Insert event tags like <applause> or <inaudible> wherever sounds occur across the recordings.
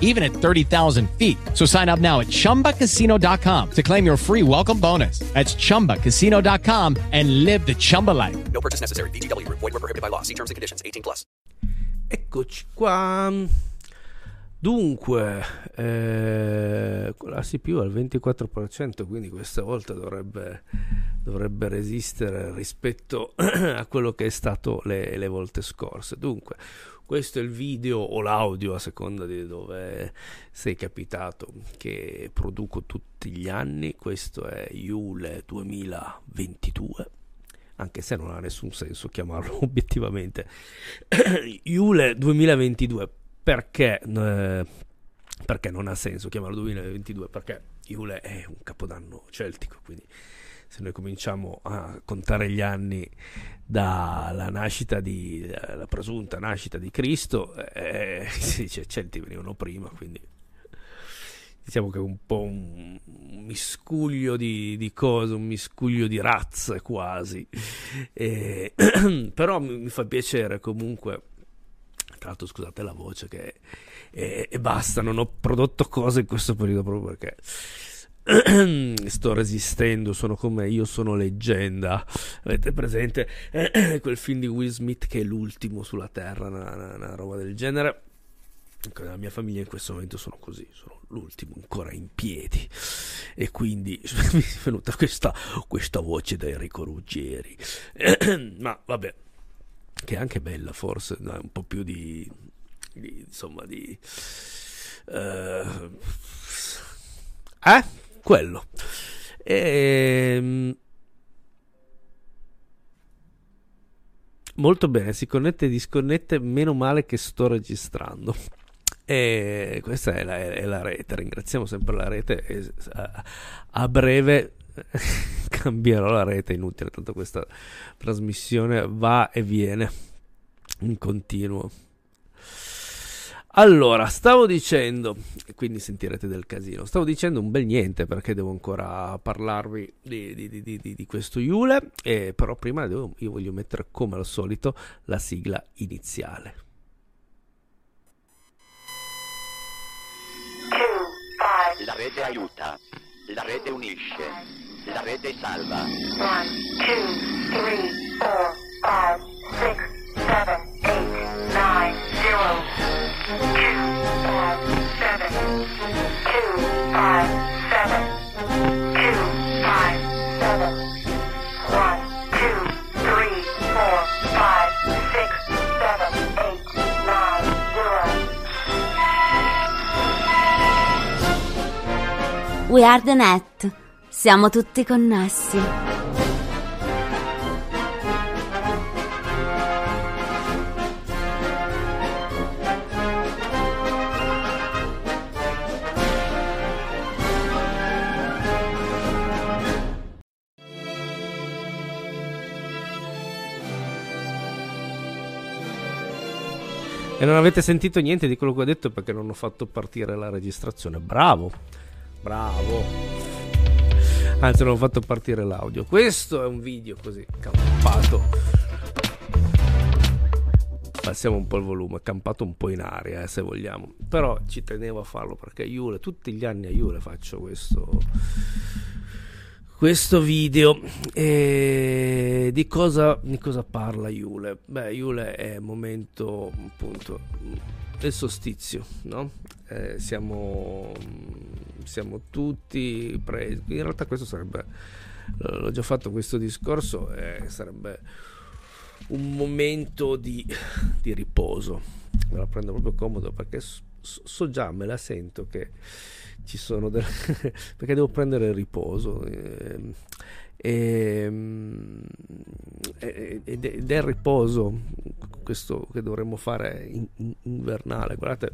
even at 30,000 feet. So sign up now at ChumbaCasino.com to claim your free welcome bonus. That's ChumbaCasino.com and live the Chumba life. No purchase necessary. VGW. Void were prohibited by law. See terms and conditions. 18 plus. Eccoci qua. Dunque, eh, la CPU al 24%, quindi questa volta dovrebbe, dovrebbe resistere rispetto <clears throat> a quello che è stato le, le volte scorse. Dunque, questo è il video o l'audio a seconda di dove sei capitato che produco tutti gli anni. Questo è Iule 2022 anche se non ha nessun senso chiamarlo <laughs> obiettivamente <clears throat> Iule 2022 perché, eh, perché non ha senso chiamarlo 2022 perché Iule è un capodanno celtico quindi se noi cominciamo a contare gli anni dalla nascita di la presunta nascita di Cristo eh, <laughs> si dice Celti venivano prima quindi diciamo che è un po' un, miscuglio di, di, cose un miscuglio di razze quasi. E, <clears throat> però mi, mi, fa piacere comunque tra l'altro scusate la voce che e basta non ho prodotto cose in questo periodo proprio perché <clears throat> sto resistendo, sono come io sono leggenda. Avete presente <clears throat> quel film di Will Smith che è l'ultimo sulla Terra, una, una, una roba del genere? La mia famiglia in questo momento sono così, sono l'ultimo ancora in piedi e quindi <clears throat> mi è venuta questa, questa voce da Enrico Ruggeri. Ma vabbè, che è anche bella forse, un po' più di, di insomma di... Uh, eh? Quello. E, ehm, molto bene, si connette e disconnette, meno male che sto registrando. E questa è la, è la rete, ringraziamo sempre la rete a breve <laughs> cambierò la rete, inutile, tanto questa trasmissione va e viene in continuo. Allora, stavo dicendo, quindi sentirete del casino, stavo dicendo un bel niente perché devo ancora parlarvi di, di, di, di questo Iule, e però prima devo, io voglio mettere come al solito la sigla iniziale. La rete aiuta, la rete unisce, la rete salva. 1, 2, 3, 4, 5, 6, 7, 8, 9, 0. We are the net. Siamo tutti connessi. E non avete sentito niente di quello che ho detto perché non ho fatto partire la registrazione. Bravo, bravo. Anzi, non ho fatto partire l'audio. Questo è un video così, campato. Passiamo un po' il volume, campato un po' in aria, eh, se vogliamo. Però ci tenevo a farlo perché Iule, tutti gli anni a Iule faccio questo questo video e di cosa, di cosa parla Iule? Beh, Iule è un momento appunto del solstizio, no? Eh, siamo, siamo tutti presi. In realtà questo sarebbe, l'ho già fatto questo discorso, eh, sarebbe un momento di, di riposo. Me la prendo proprio comodo perché so, so già, me la sento che ci sono delle... <laughs> perché devo prendere il riposo. Eh, ed è il riposo questo che dovremmo fare in, in, invernale guardate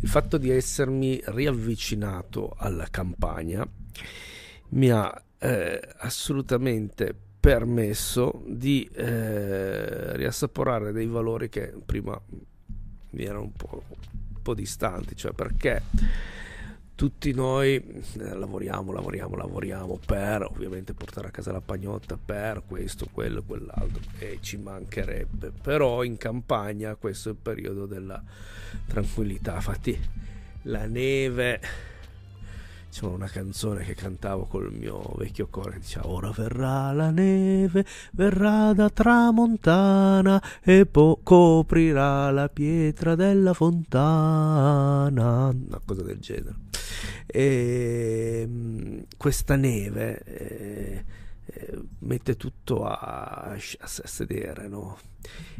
il fatto di essermi riavvicinato alla campagna mi ha eh, assolutamente permesso di eh, riassaporare dei valori che prima mi erano un po', un po distanti cioè perché tutti noi eh, lavoriamo, lavoriamo, lavoriamo per ovviamente portare a casa la pagnotta, per questo, quello, quell'altro e ci mancherebbe. Però in campagna questo è il periodo della tranquillità. Infatti la neve c'è una canzone che cantavo col mio vecchio coro che diceva ora verrà la neve verrà da tramontana e poi coprirà la pietra della fontana una cosa del genere e ehm, questa neve eh, eh, mette tutto a, a sedere, no?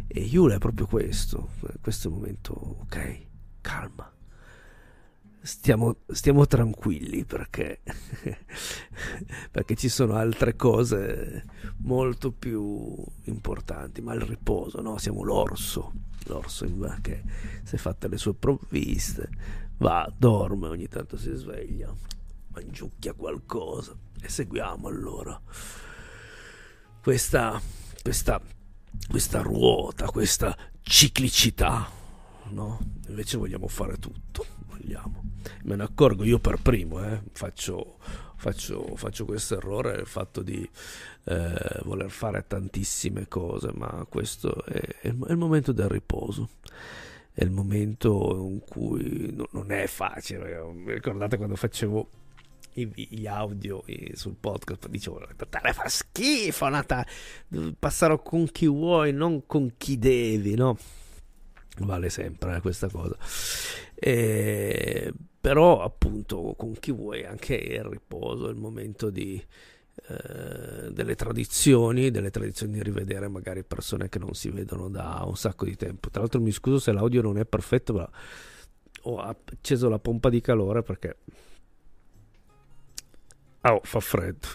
E Yule è proprio questo, questo è il momento, ok, calma. Stiamo, stiamo tranquilli perché, <laughs> perché ci sono altre cose molto più importanti, ma il riposo, no? Siamo l'orso, l'orso che si è fatte le sue provviste, va, dorme, ogni tanto si sveglia, mangiucchia qualcosa e seguiamo allora questa, questa, questa ruota, questa ciclicità, no? Invece vogliamo fare tutto, vogliamo. Me ne accorgo io per primo, eh? faccio, faccio, faccio questo errore, il fatto di eh, voler fare tantissime cose, ma questo è, è il momento del riposo è il momento in cui non è facile. Mi ricordate quando facevo gli audio sul podcast dicevo Natale fa schifo Natale passare con chi vuoi non con chi devi no vale sempre eh, questa cosa e, però appunto con chi vuoi anche il riposo il momento di eh, delle tradizioni, delle tradizioni di rivedere magari persone che non si vedono da un sacco di tempo. Tra l'altro mi scuso se l'audio non è perfetto, ma ho acceso la pompa di calore perché oh, fa freddo.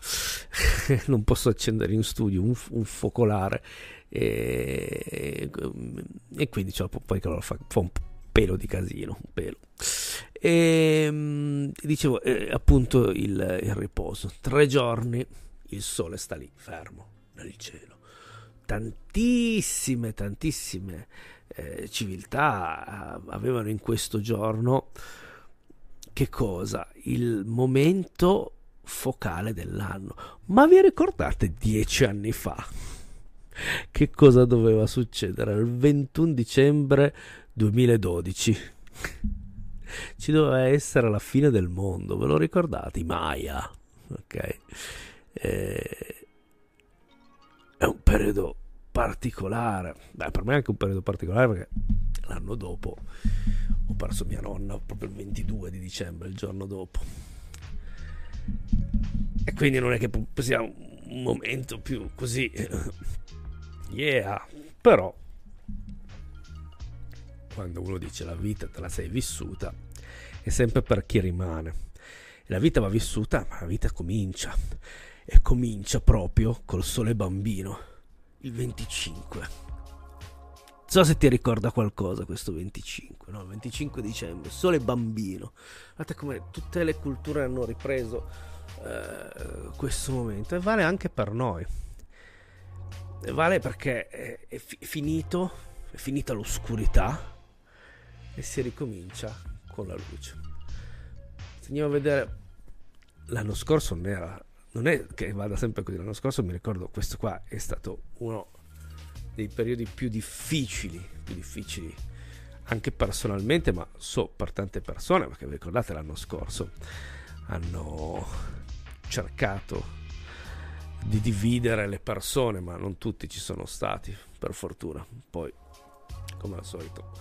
<laughs> non posso accendere in studio un, un focolare e, e, quindi cioè, di calore fa, fa un pelo di casino, un pelo. E ehm, dicevo eh, appunto il, il riposo. Tre giorni il sole sta lì, fermo nel cielo. Tantissime, tantissime eh, civiltà avevano in questo giorno che cosa? Il momento focale dell'anno. Ma vi ricordate dieci anni fa? Che cosa doveva succedere? Il 21 dicembre 2012 ci doveva essere la fine del mondo, ve lo ricordate? Maya, ok? Eh, è un periodo particolare, Beh, per me è anche un periodo particolare perché l'anno dopo ho perso mia nonna proprio il 22 di dicembre, il giorno dopo. E quindi non è che sia un momento più così, yeah, però quando uno dice la vita te la sei vissuta, è sempre per chi rimane. La vita va vissuta, ma la vita comincia. E comincia proprio col sole bambino, il 25. Non so se ti ricorda qualcosa questo 25, no? Il 25 dicembre, sole bambino. Guardate come tutte le culture hanno ripreso eh, questo momento e vale anche per noi. E vale perché è, è fi- finito, è finita l'oscurità e si ricomincia con la luce. Se andiamo a vedere. L'anno scorso non era non è che vada sempre così. L'anno scorso mi ricordo questo qua è stato uno dei periodi più difficili più difficili anche personalmente ma so per tante persone perché vi ricordate l'anno scorso? Hanno cercato di dividere le persone ma non tutti ci sono stati per fortuna. Poi come al solito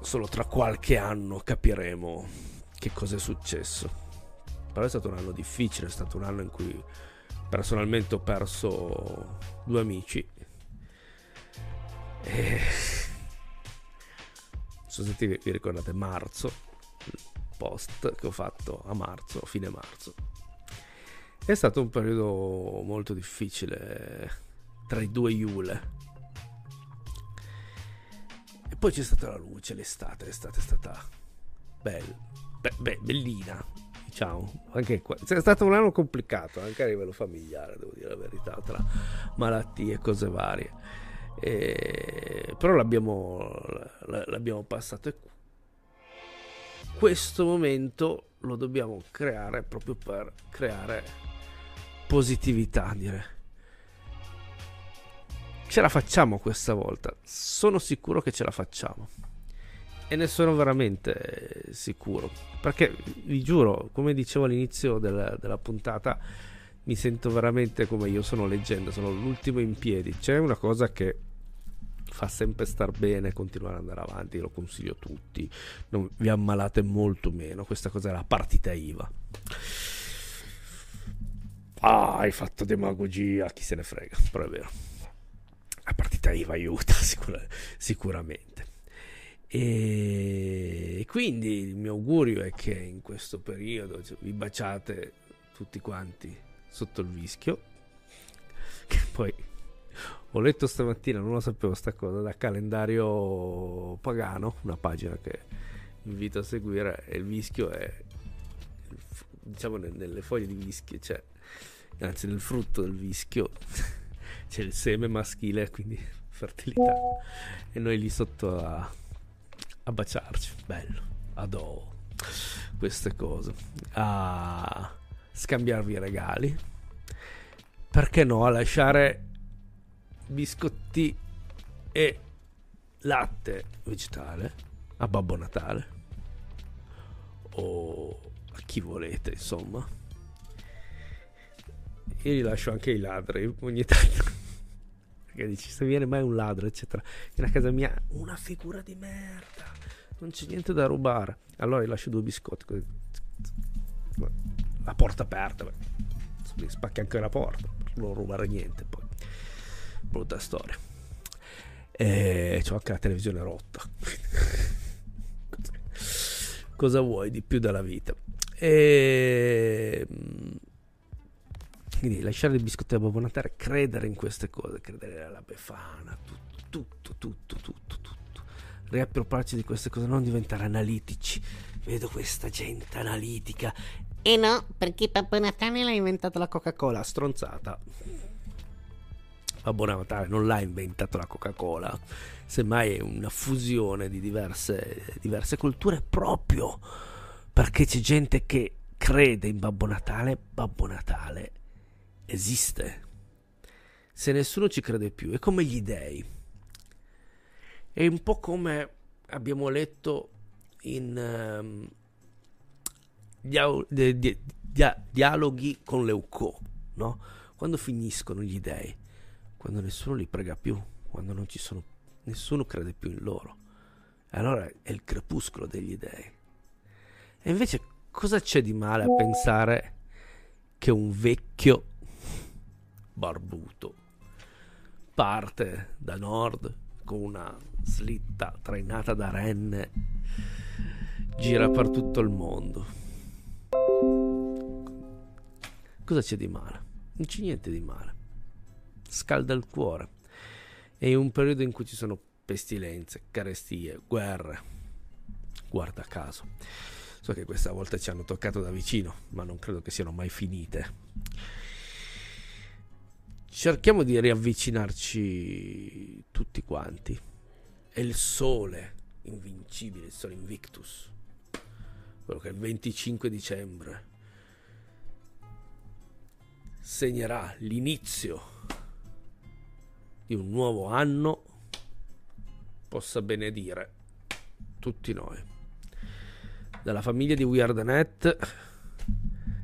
solo tra qualche anno capiremo che cosa è successo. Però è stato un anno difficile, è stato un anno in cui personalmente ho perso due amici. E... Non so se ti- vi ricordate marzo, post che ho fatto a marzo, fine marzo. È stato un periodo molto difficile tra i due Iule. Poi c'è stata la luce, l'estate, l'estate è stata bella, be- be- bellina, diciamo. Anche qua. È stato un anno complicato, anche a livello familiare, devo dire la verità, tra malattie e cose varie. E- Però l'abbiamo, l'abbiamo passato e questo momento lo dobbiamo creare proprio per creare positività, dire. Ce la facciamo questa volta, sono sicuro che ce la facciamo. E ne sono veramente sicuro. Perché vi giuro, come dicevo all'inizio della, della puntata, mi sento veramente come io sono leggenda, sono l'ultimo in piedi. C'è una cosa che fa sempre star bene, continuare ad andare avanti, lo consiglio a tutti. Non vi ammalate molto meno. Questa cosa è la partita IVA. Ah, hai fatto demagogia, chi se ne frega, però è vero. La partita IVA aiuta <laughs> sicura- sicuramente. E quindi il mio augurio è che in questo periodo cioè, vi baciate tutti quanti sotto il vischio. <laughs> Che poi ho letto stamattina, non lo sapevo sta cosa, da calendario pagano, una pagina che invito a seguire, e il vischio è diciamo nel- nelle foglie di vischio c'è anzi nel frutto del vischio <laughs> c'è il seme maschile quindi <laughs> fertilità. E noi lì sotto a, a baciarci. Bello. Adoro queste cose. A scambiarvi regali. Perché no? A lasciare biscotti e latte vegetale a Babbo Natale. O a chi volete, insomma. Io gli lascio anche i ladri ogni tanto. Perché dici, se viene mai un ladro, eccetera. A casa mia una figura di merda. Non c'è niente da rubare. Allora gli lascio due biscotti. La porta aperta. Gli spacchi anche la porta. Non rubare niente poi. Brutta storia. E c'ho anche la televisione rotta. <laughs> Cosa vuoi di più dalla vita? E... Quindi lasciare i biscotti a Babbo Natale, credere in queste cose, credere alla Befana, tutto, tutto, tutto, tutto, tutto. Riappropriarci di queste cose, non diventare analitici. Vedo questa gente analitica. E no, perché Babbo Natale l'ha inventato la Coca-Cola, stronzata. Babbo Natale non l'ha inventato la Coca-Cola, semmai è una fusione di diverse, diverse culture proprio perché c'è gente che crede in Babbo Natale, Babbo Natale esiste. Se nessuno ci crede più, è come gli dei. È un po' come abbiamo letto in dia- di- di- dia- dialoghi con Leucò, no? Quando finiscono gli dei, quando nessuno li prega più, quando non ci sono nessuno crede più in loro. Allora è il crepuscolo degli dei. E invece cosa c'è di male a pensare che un vecchio barbuto parte da nord con una slitta trainata da renne, gira per tutto il mondo? Cosa c'è di male? Non c'è niente di male. Scalda il cuore. È un periodo in cui ci sono pestilenze, carestie, guerre. Guarda caso. So che questa volta ci hanno toccato da vicino, ma non credo che siano mai finite. Cerchiamo di riavvicinarci tutti quanti. È il sole invincibile, il sole invictus. Quello che il 25 dicembre segnerà l'inizio di un nuovo anno possa benedire tutti noi. Dalla famiglia di Weirdnet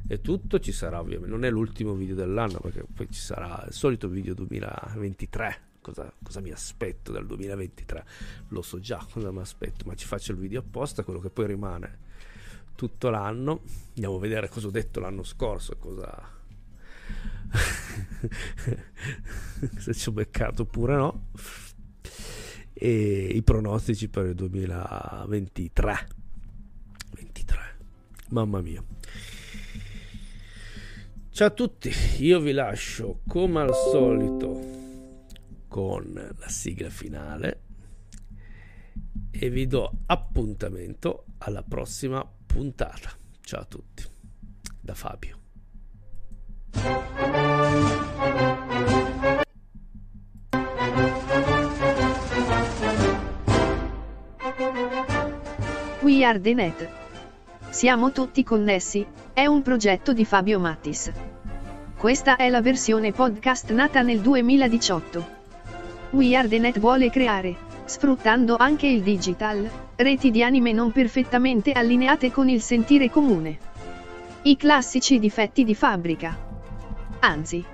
è tutto, ci sarà ovviamente, non è l'ultimo video dell'anno perché poi ci sarà il solito video 2023. Cosa, cosa mi aspetto dal 2023? Lo so già cosa mi aspetto, ma ci faccio il video apposta, quello che poi rimane tutto l'anno. Andiamo a vedere cosa ho detto l'anno scorso e cosa, <laughs> se ci ho beccato oppure no e i pronostici per il 2023 23 mamma mia ciao a tutti io vi lascio come al solito con la sigla finale e vi do appuntamento alla prossima puntata ciao a tutti da Fabio We Are The Net. Siamo tutti connessi, è un progetto di Fabio Mattis. Questa è la versione podcast nata nel 2018. We Are The Net vuole creare, sfruttando anche il digital, reti di anime non perfettamente allineate con il sentire comune. I classici difetti di fabbrica. Anzi,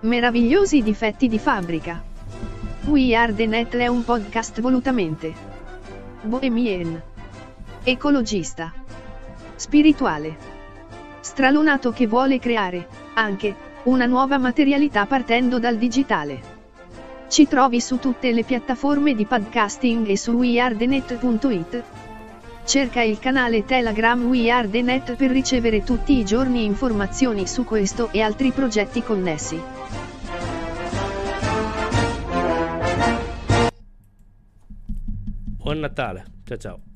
meravigliosi difetti di fabbrica. We Are The Net è un podcast volutamente bohemien, ecologista, spirituale, stralunato che vuole creare, anche, una nuova materialità partendo dal digitale. Ci trovi su tutte le piattaforme di podcasting e su weardenet.it. Cerca il canale Telegram We Are The Net per ricevere tutti i giorni informazioni su questo e altri progetti connessi. buon Natale ciao ciao